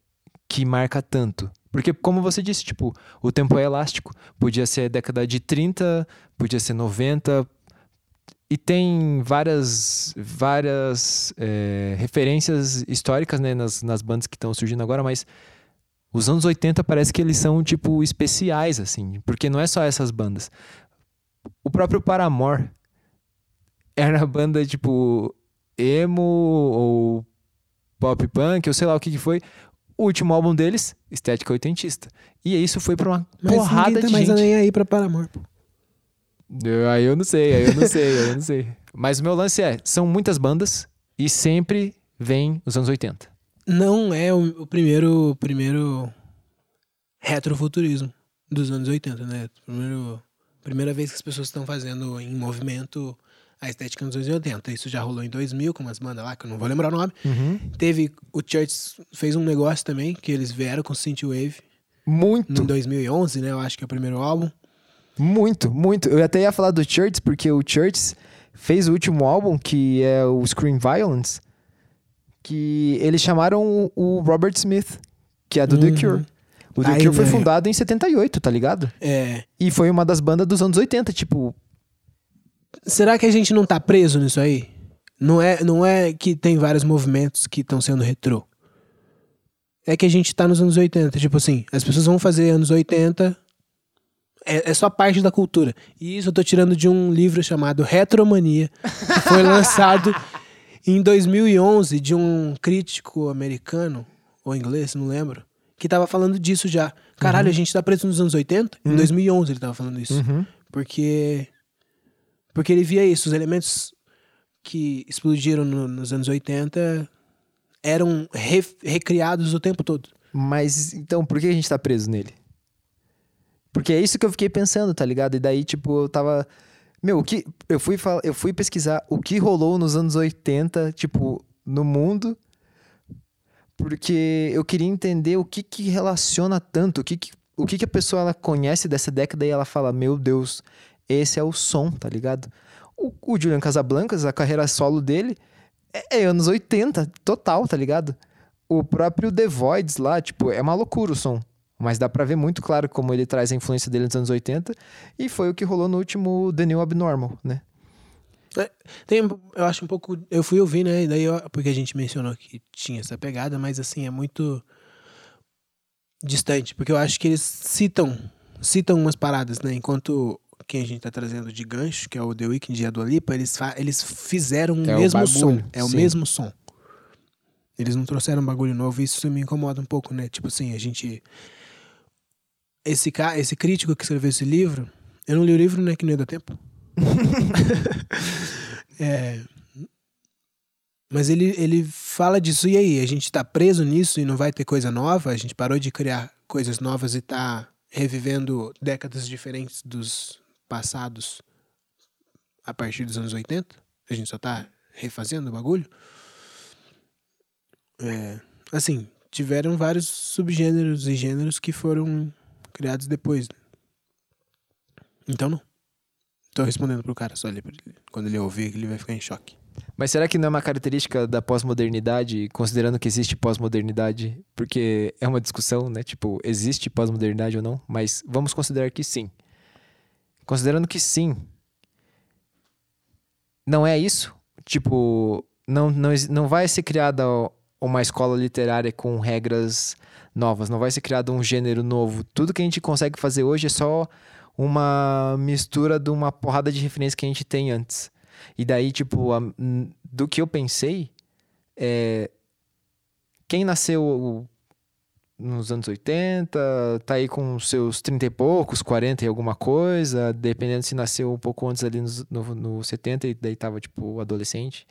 que marca tanto? Porque, como você disse, tipo, o tempo é elástico. Podia ser década de 30, podia ser 90, e tem várias, várias é, referências históricas né, nas, nas bandas que estão surgindo agora, mas os anos 80 parece que eles são, tipo, especiais, assim, porque não é só essas bandas. O próprio Paramore era banda, tipo, emo ou pop punk, ou sei lá o que, que foi. O último álbum deles, estética oitentista. E isso foi pra uma Mas porrada tá de mais gente. nem aí pra Paramore. pô. Eu- Aí eu não sei, aí eu não sei, aí eu não sei. Mas o meu lance é, são muitas bandas e sempre vem os anos 80. Não é o, o primeiro, o primeiro retrofuturismo dos anos 80, né? Primeiro, primeira vez que as pessoas estão fazendo em movimento a estética nos anos 80. Isso já rolou em 2000 com umas bandas lá, que eu não vou lembrar o nome. Teve, o Church fez um negócio também, que eles vieram com Synthwave Muito, em 2011, né? Eu acho que é o primeiro álbum. muito, muito. Eu até ia falar do Church, porque o Church fez o último álbum, que é o Scream Violence, que eles chamaram o- Robert Smith, que é do The Uhum. Cure. O The Aí, Cure foi velho. fundado em 78, tá ligado? É. E foi uma das bandas dos anos 80, tipo... Será que a gente não tá preso nisso aí? Não é, não é que tem vários movimentos que estão sendo retrô. É que a gente tá nos anos 80. Tipo assim, as pessoas vão fazer anos 80. É, é só parte da cultura. E isso eu tô tirando de um livro chamado Retromania, que foi lançado em 2011 de um crítico americano, ou inglês, não lembro, que tava falando disso já. Caralho, a gente tá preso nos anos 80? Em 2011 ele tava falando isso. Uhum. Porque porque ele via isso, os elementos que explodiram no- nos anos 80 eram re- recriados o tempo todo. Mas então, por que a gente tá preso nele? Porque é isso que eu fiquei pensando, tá ligado? E daí, tipo, eu tava. Meu, o que. Eu fui, fal- eu fui pesquisar o que rolou nos anos 80, tipo, no mundo. Porque eu queria entender o que que relaciona tanto, o que que, o que, que a pessoa ela conhece dessa década e ela fala, meu Deus, esse é o som, tá ligado? O, o Julian Casablancas, a carreira solo dele é, é anos 80, total, tá ligado? O próprio The Voids lá, tipo, é uma loucura o som. Mas dá pra ver muito claro como ele traz a influência dele nos anos 80. E foi o que rolou no último The New Abnormal, né? Tem, eu acho um pouco. Eu fui ouvir, né? E daí eu- porque a gente mencionou que tinha essa pegada, mas assim, é muito distante. Porque eu acho que eles citam, citam umas paradas, né? Enquanto quem a gente tá trazendo de gancho, que é o The Weeknd e a Dua Lipa, eles, eles fizeram o É o mesmo bagulho, som. É o sim. mesmo som. Eles não trouxeram um bagulho novo e isso me incomoda um pouco, né? Tipo assim, a gente. Esse, ca... esse crítico que escreveu esse livro, eu não li o livro, né? Que não ia dar tempo. É, Mas ele, ele fala disso, e aí? A gente tá preso nisso e não vai ter coisa nova? A gente parou de criar coisas novas e tá revivendo décadas diferentes dos passados a partir dos anos 80? A gente só tá refazendo o bagulho? É, assim, tiveram vários subgêneros e gêneros que foram criados depois. Então não. Tô respondendo pro cara só ali. Quando ele ouvir, ele vai ficar em choque. Mas será que não é uma característica da pós-modernidade, considerando que existe pós-modernidade? Porque é uma discussão, né? Tipo, existe pós-modernidade ou não? Mas vamos considerar que sim. Considerando que sim, não é isso? Tipo, não, não, não vai ser criada uma escola literária com regras novas, não vai ser criado um gênero novo. Tudo que a gente consegue fazer hoje é só uma mistura de uma porrada de referência que a gente tem antes. E daí, tipo, a- do que eu pensei, é, quem nasceu nos anos 80, tá aí com seus 30 e poucos, 40 e alguma coisa, dependendo se nasceu um pouco antes ali nos, no, no 70 e daí tava, tipo, adolescente.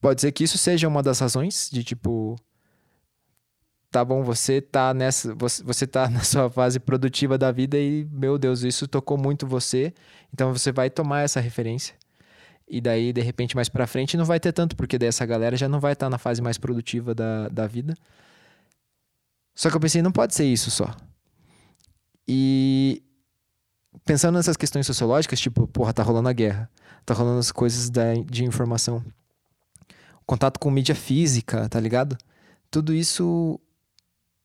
Pode ser que isso seja uma das razões de, tipo, tá bom, você tá nessa, você, você tá na sua fase produtiva da vida e, meu Deus, isso tocou muito você, então você vai tomar essa referência. E daí, de repente, mais pra frente não vai ter tanto, porque daí essa galera já não vai estar na fase mais produtiva da, da vida. Só que eu pensei, não pode ser isso só. E pensando nessas questões sociológicas, tipo, porra, tá rolando a guerra, tá rolando as coisas da, de informação, contato com mídia física, tá ligado? Tudo isso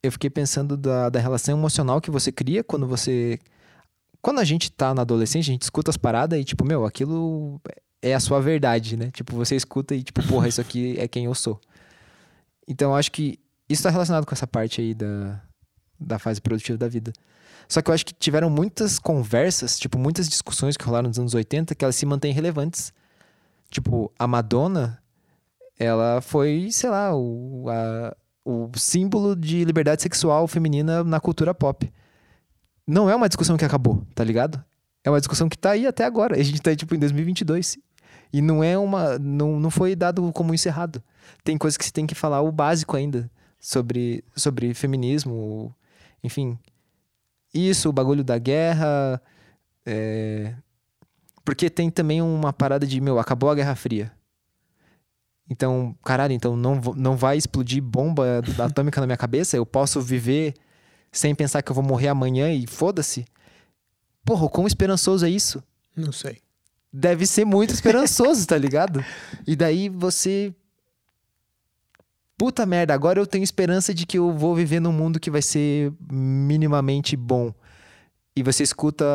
eu fiquei pensando da, da relação emocional que você cria quando você. Quando a gente tá na adolescência, a gente escuta as paradas e, tipo, meu, aquilo é a sua verdade, né? Tipo, você escuta e, tipo, porra, isso aqui é quem eu sou. Então, eu acho que isso tá relacionado com essa parte aí da, da fase produtiva da vida. Só que eu acho que tiveram muitas conversas, tipo, muitas discussões que rolaram nos anos 80 que elas se mantêm relevantes. Tipo, a Madonna, ela foi, sei lá, o, a- o símbolo de liberdade sexual feminina na cultura pop. Não é uma discussão que acabou, tá ligado? É uma discussão que tá aí até agora. A gente tá, tipo, em 2022. E não é uma... Não, não foi dado como encerrado. Tem coisas que se tem que falar o básico ainda sobre, sobre feminismo, enfim. Isso, o bagulho da guerra... é, Porque tem também uma parada de, meu, acabou a Guerra Fria. Então, caralho, então não, não vai explodir bomba atômica na minha cabeça? Eu posso viver sem pensar que eu vou morrer amanhã e foda-se? Porra, quão esperançoso é isso? Não sei. Deve ser muito esperançoso, tá ligado? E daí você. Puta merda, agora eu tenho esperança de que eu vou viver num mundo que vai ser minimamente bom. E você escuta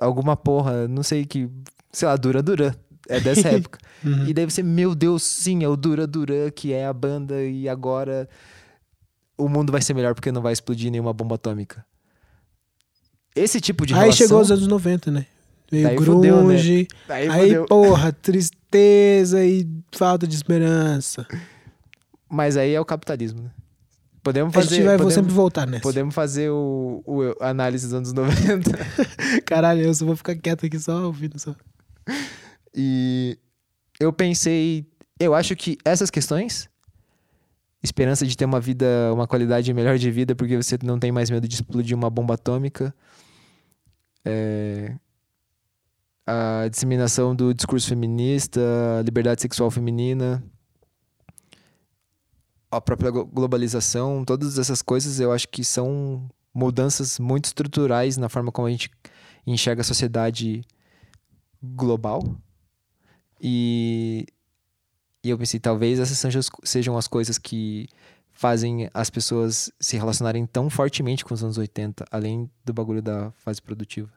alguma porra, não sei que. Sei lá, Dura Dura. É dessa época. Uhum. E daí você, meu Deus, sim, é o Dura Dura, que é a banda, e agora o mundo vai ser melhor porque não vai explodir nenhuma bomba atômica. Esse tipo de Aí relação... chegou os anos 90, né? Veio Daí fudeu, né? grunge. Aí, fudeu. porra, tristeza e falta de esperança. Mas aí é o capitalismo, né? Podemos a gente fazer, vai podemos, sempre voltar nessa. podemos fazer o, o análise dos anos 90. Caralho, eu só vou ficar quieto aqui só ouvindo só. E eu pensei, eu acho que essas questões, esperança de ter uma vida, uma qualidade melhor de vida, porque você não tem mais medo de explodir uma bomba atômica, é, a disseminação do discurso feminista, a liberdade sexual feminina, a própria glo- globalização, todas essas coisas, eu acho que são mudanças muito estruturais na forma como a gente enxerga a sociedade global. E, e eu pensei, talvez essas sejam as, sejam as coisas que fazem as pessoas se relacionarem tão fortemente com os anos 80, além do bagulho da fase produtiva.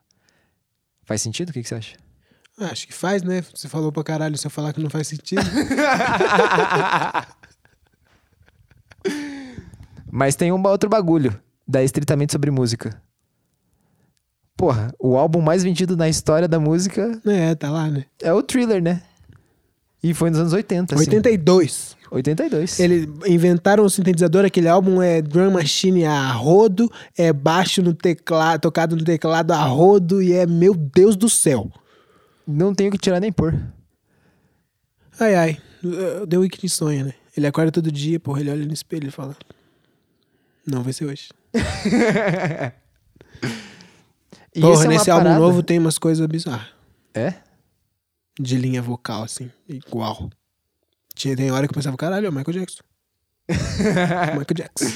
Faz sentido? O que, que você acha? Ah, acho que faz, né? Você falou pra caralho, se eu falar que não faz sentido. Mas tem um outro bagulho, da estritamente sobre música. Porra, o álbum mais vendido na história da música é, tá lá, né? é o Thriller, né? E foi nos anos 80, assim. 82. 82. Eles inventaram o sintetizador, aquele álbum é drum machine a rodo, é baixo no teclado, tocado no teclado a rodo e é meu Deus do céu. Não tenho que tirar nem pôr. Ai, ai. Uh, The Weeknd sonha, né? Ele acorda todo dia, porra, ele olha no espelho e fala: Não, vai ser hoje. E porra, é nesse álbum parada- novo tem umas coisas bizarras. É? De linha vocal, assim, igual. Tinha, tem hora que eu pensava, caralho, é o Michael Jackson. Michael Jackson.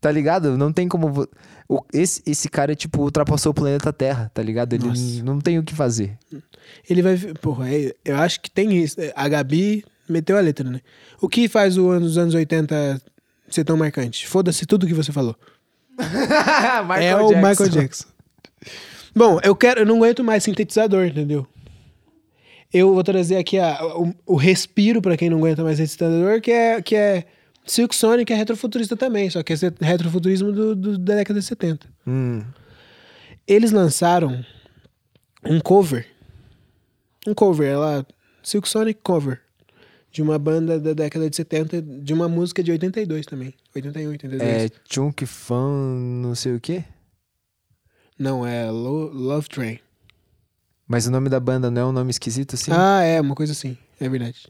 Tá ligado? Não tem como. o- esse, esse cara, tipo, ultrapassou o planeta Terra, tá ligado? Ele Nossa. não tem o que fazer. Ele vai. Porra, é- eu acho que tem isso. A Gabi meteu a letra, né? O que faz o ano dos anos 80 ser tão marcante? Foda-se tudo que você falou. é o Michael Jackson. Bom, eu quero. Eu não aguento mais sintetizador, entendeu? Eu vou trazer aqui a- o, o respiro pra quem não aguenta mais sintetizador, que é, que é Silk Sonic, é retrofuturista também, só que é retrofuturismo do, do- da década de 70. Hum. Eles lançaram um cover. Um cover, ela. Silk Sonic cover. De uma banda da década de 70, de uma música de 82 também. 81, 82. É Chunk Fan, não sei o quê. Não, é Lo- Love Train. Mas o nome da banda não é um nome esquisito assim? Ah, é, uma coisa assim. É verdade.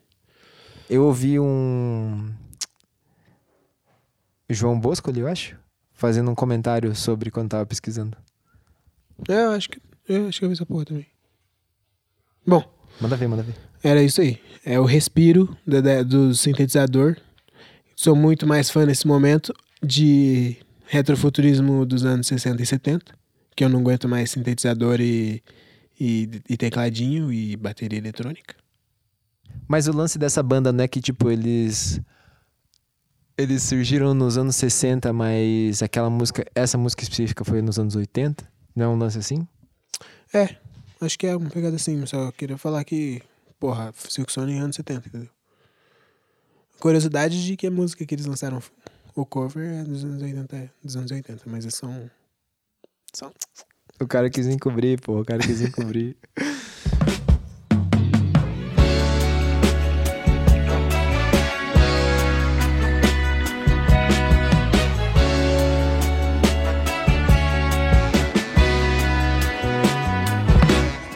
Eu ouvi um. João Bosco ali, eu acho. Fazendo um comentário sobre quando tava pesquisando. É, eu acho que. Eu acho que eu vi essa porra também. Bom, Manda ver, manda ver. era isso aí. É o respiro da- da- do sintetizador. Sou muito mais fã nesse momento de retrofuturismo dos anos 60 e 70. Que eu não aguento mais sintetizador e, e, e tecladinho e bateria eletrônica. Mas o lance dessa banda não é que, tipo, eles. Eles surgiram nos anos 60, mas aquela música, essa música específica foi nos anos 80? Não é um lance assim? É, acho que é uma pegada assim. Só queria falar que, porra, Silk Sonic anos 70, entendeu? Curiosidade de que a música que eles lançaram, o cover é dos anos 80, dos anos 80 mas eles são. São. O cara quis encobrir, pô, o cara quis encobrir.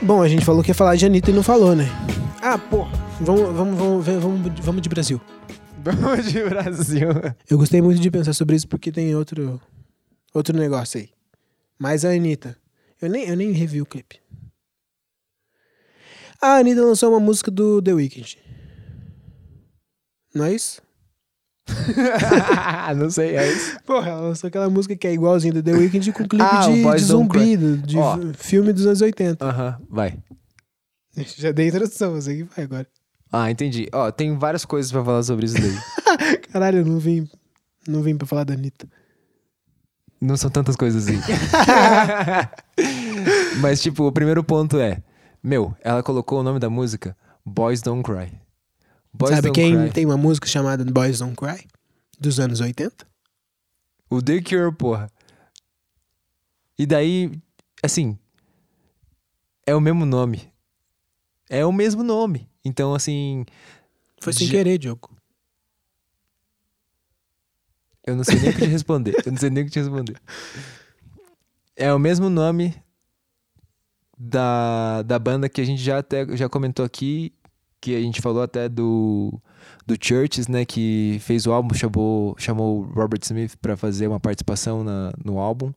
Bom, a gente falou que ia falar de Anitta e não falou, né? Ah, pô, vamos, vamos, vamos, vamos, vamos de Brasil. Vamos de Brasil. Eu gostei muito de pensar sobre isso porque tem outro, outro negócio aí. Mas a Anitta, eu nem, eu nem revi o clipe. A Anitta lançou uma música do The Weeknd. Não é isso? não sei, é isso. Porra, ela lançou aquela música que é igualzinha do The Weeknd com clipe Ah, de, de zumbi, de f- filme dos anos 80. Aham, vai. Já dei a introdução, você que vai agora. Ah, entendi. Ó, tem várias coisas pra falar sobre isso daí. Caralho, eu não vim, não vim pra falar da Anitta. Não são tantas coisas assim. Mas, tipo, o primeiro ponto é: Meu, ela colocou o nome da música Boys Don't Cry. Boys Sabe Don't quem Cry. tem uma música chamada Boys Don't Cry? Dos anos 80? O The Cure, porra. E daí, assim. É o mesmo nome. É o mesmo nome. Então, assim. Foi sem querer, Diogo. Eu não sei nem o que te responder. Eu não sei nem o que te responder. É o mesmo nome da, da banda que a gente já até já comentou aqui, que a gente falou até do do Churches, né, que fez o álbum, chamou chamou Robert Smith para fazer uma participação na, no álbum.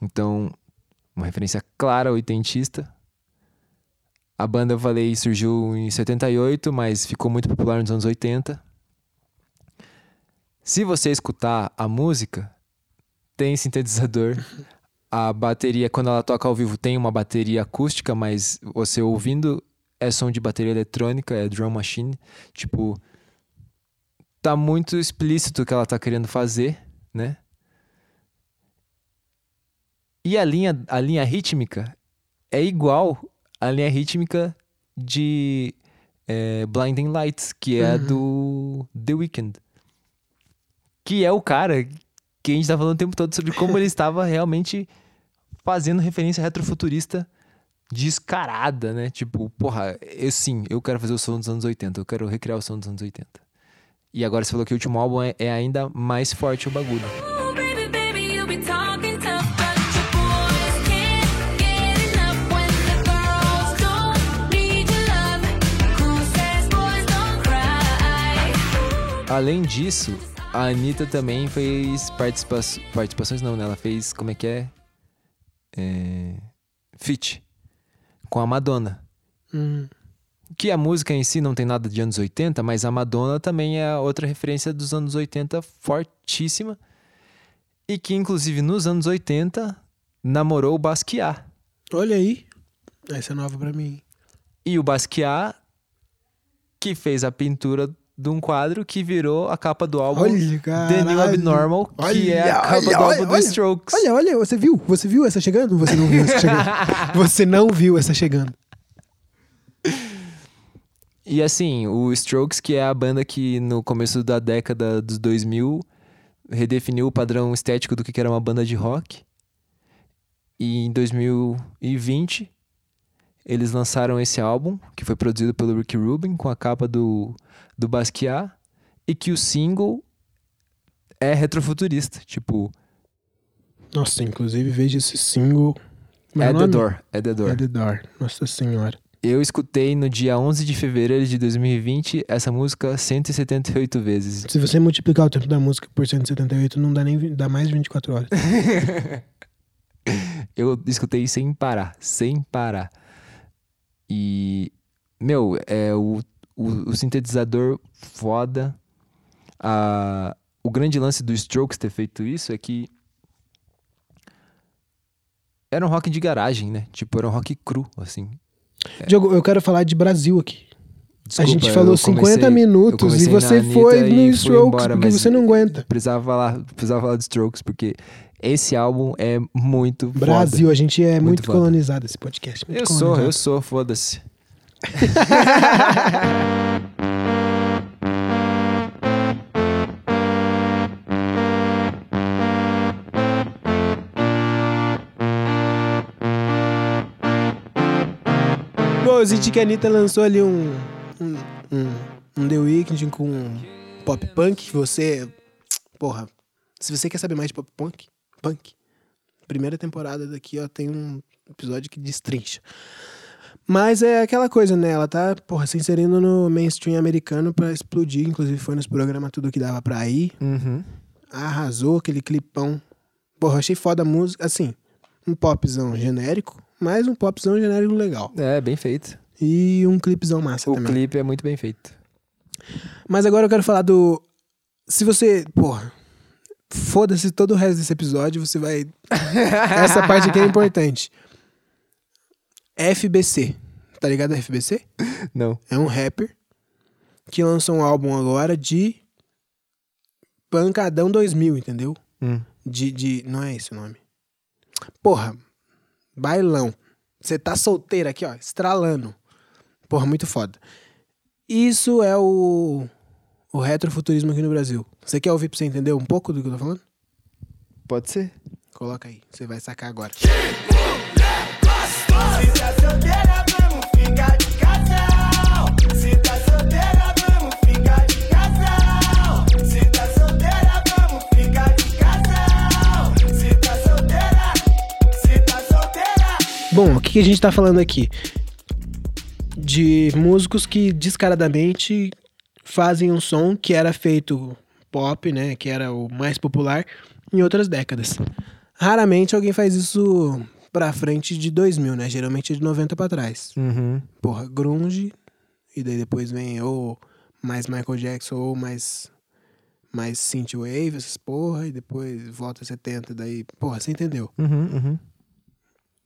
Então, uma referência clara oitentista. A banda, eu falei, surgiu em 78, mas ficou muito popular nos anos 80. Se você escutar a música, tem sintetizador. A bateria, quando ela toca ao vivo, tem uma bateria acústica, mas você ouvindo é som de bateria eletrônica, é drum machine. Tipo, tá muito explícito o que ela tá querendo fazer, né? E a linha, a linha rítmica é igual à linha rítmica de é, Blinding Lights, que é a do The Weeknd. Que é o cara que a gente tá falando o tempo todo sobre como ele estava realmente fazendo referência retrofuturista descarada, né? Tipo, porra, eu sim, eu quero fazer o som dos anos 80, eu quero recriar o som dos anos 80. E agora você falou que o último álbum é, é ainda mais forte o bagulho. Cry? Além disso, a Anitta também fez participa participações, não, né? Ela fez, como é que é? é... Feat. Com a Madonna. Hum. Que a música em si não tem nada de anos 80, mas a Madonna também é outra referência dos anos 80 fortíssima. E que, inclusive, nos anos 80, namorou o Basquiat. Olha aí. Essa é nova pra mim. E o Basquiat, que fez a pintura de um quadro que virou a capa do álbum Olha, The New. Abnormal, que é a Olha, capa olha, do álbum olha, do olha. Strokes. Olha, olha, você viu? Você viu essa chegando? Você não viu essa chegando? você não viu essa chegando. E assim, o Strokes, que é a banda que no começo da década dos 2000 redefiniu o padrão estético do que era uma banda de rock. E em 2020 eles lançaram esse álbum, que foi produzido pelo Rick Rubin, com a capa do, do Basquiat, e que o single é retrofuturista. Tipo, Nossa, inclusive veja esse single. É o The? Door. É The Door. É The Door. Nossa senhora. Eu escutei no dia 11 de fevereiro de 2020 essa música 178 vezes. Se você multiplicar o tempo da música por 178, não dá nem dá mais de 24 horas. Eu escutei sem parar, sem parar. E, meu, é o, o, o sintetizador foda. A, o grande lance do Strokes ter feito isso é que era um rock de garagem, né? Tipo, era um rock cru, assim. Diogo, eu quero falar de Brasil aqui. Desculpa, a gente falou 50 comecei- eu minutos e você foi no Strokes embora, porque você não aguenta. Precisava falar, precisava falar de Strokes, porque esse álbum é muito foda. Brasil, a gente é muito, Muito foda. colonizado esse podcast. Eu sou, colonizado. eu sou, foda-se. Bom, eu senti que a Anitta lançou ali um, um, um, um The Weeknd com pop punk. Você, porra, se você quer saber mais de pop punk, punk, primeira temporada daqui, ó, tem um episódio que destrincha. Mas é aquela coisa, né? Ela tá, porra, se inserindo no mainstream americano pra explodir. Inclusive foi nos programas tudo que dava pra ir. Uhum. Arrasou aquele clipão. Porra, achei foda a música. Assim, um popzão genérico, mas um popzão genérico legal. É, bem feito. E um clipezão massa O também. clipe é muito bem feito. Mas agora eu quero falar do. Se você. Porra. Foda-se todo o resto desse episódio, você vai. Essa parte aqui é importante. FBC. Tá ligado a FBC? Não. É um rapper que lançou um álbum agora de. Pancadão 2000, entendeu? Hum. De, de. Não é esse o nome. Porra. Bailão. Você tá solteiro aqui, ó, estralando. Porra, muito foda. Isso é o. O retrofuturismo aqui no Brasil. Você quer ouvir pra você entender um pouco do que eu tô falando? Pode ser. Coloca aí, você vai sacar agora. Se tá solteira, vamos ficar de casal. Se tá solteira, vamos ficar de casal. Se tá solteira, vamos ficar de casal. Se tá solteira, se tá solteira. Bom, o que a gente tá falando aqui? De músicos que descaradamente fazem um som que era feito pop, né? Que era o mais popular em outras décadas. Raramente alguém faz isso pra frente de 2000, né? Geralmente é de 90 pra trás. Uhum. Porra, grunge, e daí depois vem ou mais Michael Jackson ou mais mais synthwave, essas porra, e depois volta 70, daí, porra, você entendeu? Uhum, uhum.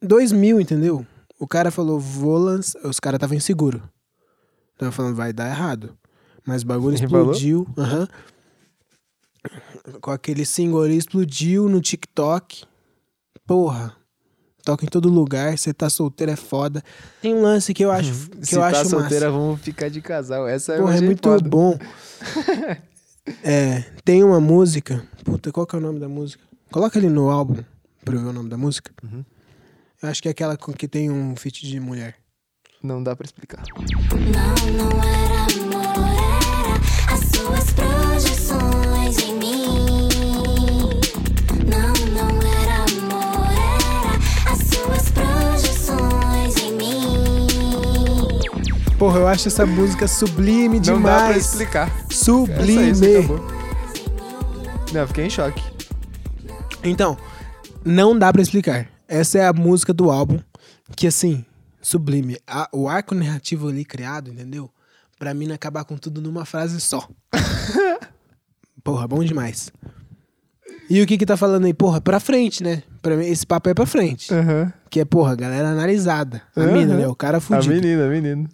2000, entendeu? O cara falou, vou lançar. Os caras estavam inseguros. Tava falando, vai dar errado. Mas o bagulho Ele explodiu. aham. Com aquele single ali, explodiu no TikTok. Porra. Toca em todo lugar. Você tá solteiro é foda. Tem um lance que eu acho, que Se eu tá acho solteira, massa. vamos ficar de casal. Essa eu Porra, é muito foda. bom. é, tem uma música. Puta, qual que é o nome da música? Coloca ali no álbum pra eu ver o nome da música. Uhum. Eu acho que é aquela com que tem um feat de mulher. Não dá pra explicar. Não, não era amor, era as suas projeções Porra, eu acho essa música sublime Não dá pra demais. explicar. Essa Sublime. você acabou. Não, fiquei em choque. Então, não dá pra explicar. Essa é a música do álbum que, assim, sublime. A- o arco narrativo ali criado, entendeu? Pra mim acabar com tudo numa frase só. Porra, bom demais. E o que que tá falando aí? Porra, pra frente, né? Pra mim, esse papo é pra frente. Aham. Que é, porra, galera analisada. A Aham. mina, né? O cara A fudido. menina, a menina.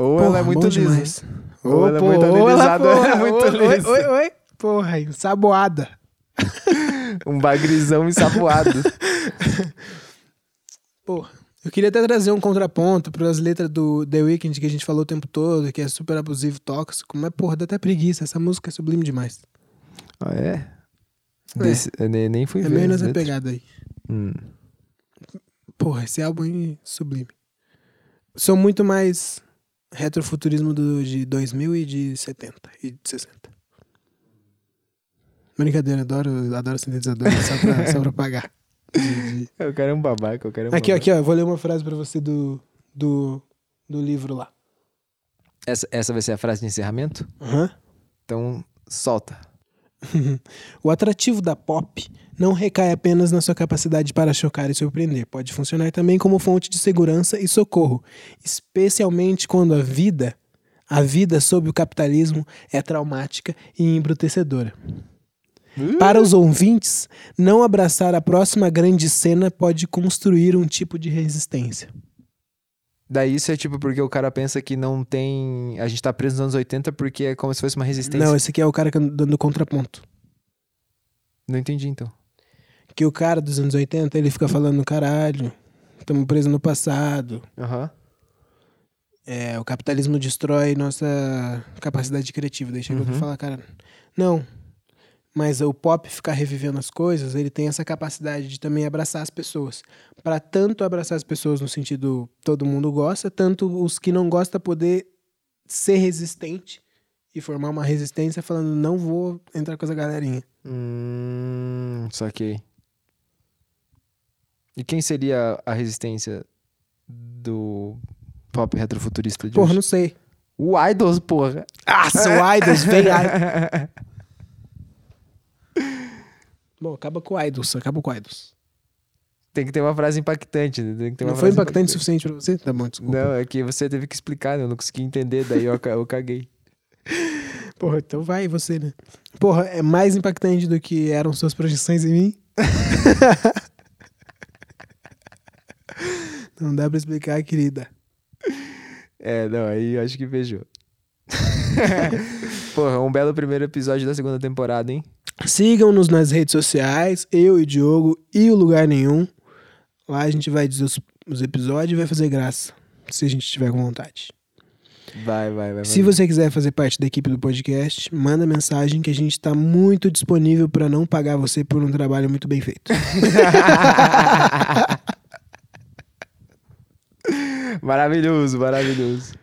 Ou Porra, ela é muito lisa. demais. Ou ela é pô, muito ou ela, alisada, porra, é muito oi, oi, lisa. oi, oi. Porra, ensaboada. Um bagrizão ensaboado. Porra, eu queria até trazer um contraponto para as letras do The Weeknd que a gente falou o tempo todo, que é super abusivo, tóxico, mas porra, dá até preguiça, essa música é sublime demais. ah, é? Desse- eu nem, nem fui É ver. meio as nessa letras. pegada aí. Hum. Porra, esse álbum é sublime. Sou muito mais retrofuturismo do, de 2000 e de 70 e de 60. Brincadeira, adoro, adoro sintetizador só pra, só pra pagar. De- de- Eu quero um babaca, eu quero um Aqui, babaca. aqui, ó, eu vou ler uma frase pra você do, do, do livro lá. Essa, essa vai ser a frase de encerramento? Aham. Então, solta. O atrativo da pop não recai apenas na sua capacidade para chocar e surpreender. Pode funcionar também como fonte de segurança e socorro, especialmente quando a vida, a vida sob o capitalismo, é traumática e embrutecedora. Para os ouvintes, não abraçar a próxima grande cena pode construir um tipo de resistência. Daí isso é tipo porque o cara pensa que não tem. A gente tá preso nos anos 80 porque é como se fosse uma resistência. Não, esse aqui é o cara dando contraponto. Não entendi então. Que o cara dos anos 80, ele fica falando, caralho, estamos presos no passado, Aham. É, o capitalismo destrói nossa capacidade criativa. Daí chega outro e fala, cara, não. Mas o pop ficar revivendo as coisas, ele tem essa capacidade de também abraçar as pessoas. Para tanto abraçar as pessoas no sentido todo mundo gosta, tanto os que não gostam poder ser resistente e formar uma resistência falando, não vou entrar com essa galerinha. Hum, saquei. E quem seria a resistência do pop retrofuturista de Porra, hoje? não sei. O Idols, porra. Ah, seu Idols, vem Idols. Bom, acaba com o Idols, acaba com o Idols. Tem que ter uma frase impactante. né? Tem que ter uma Não foi impactante o suficiente pra você? Tá bom, desculpa. Não, é que você teve que explicar, né? Eu não consegui entender, daí eu, eu caguei. Porra, então vai você, né? Porra, é mais impactante do que eram suas projeções em mim? Não dá pra explicar, querida. É, não, aí eu acho que beijou. Porra, um belo primeiro episódio da segunda temporada, hein? Sigam-nos nas redes sociais, eu e Diogo e o Lugar Nenhum. Lá a gente vai dizer os, os episódios e vai fazer graça, se a gente tiver com vontade. Vai, vai, vai. Se vai. você quiser fazer parte da equipe do podcast, manda mensagem que a gente tá muito disponível pra não pagar você por um trabalho muito bem feito. maravilhoso, maravilhoso.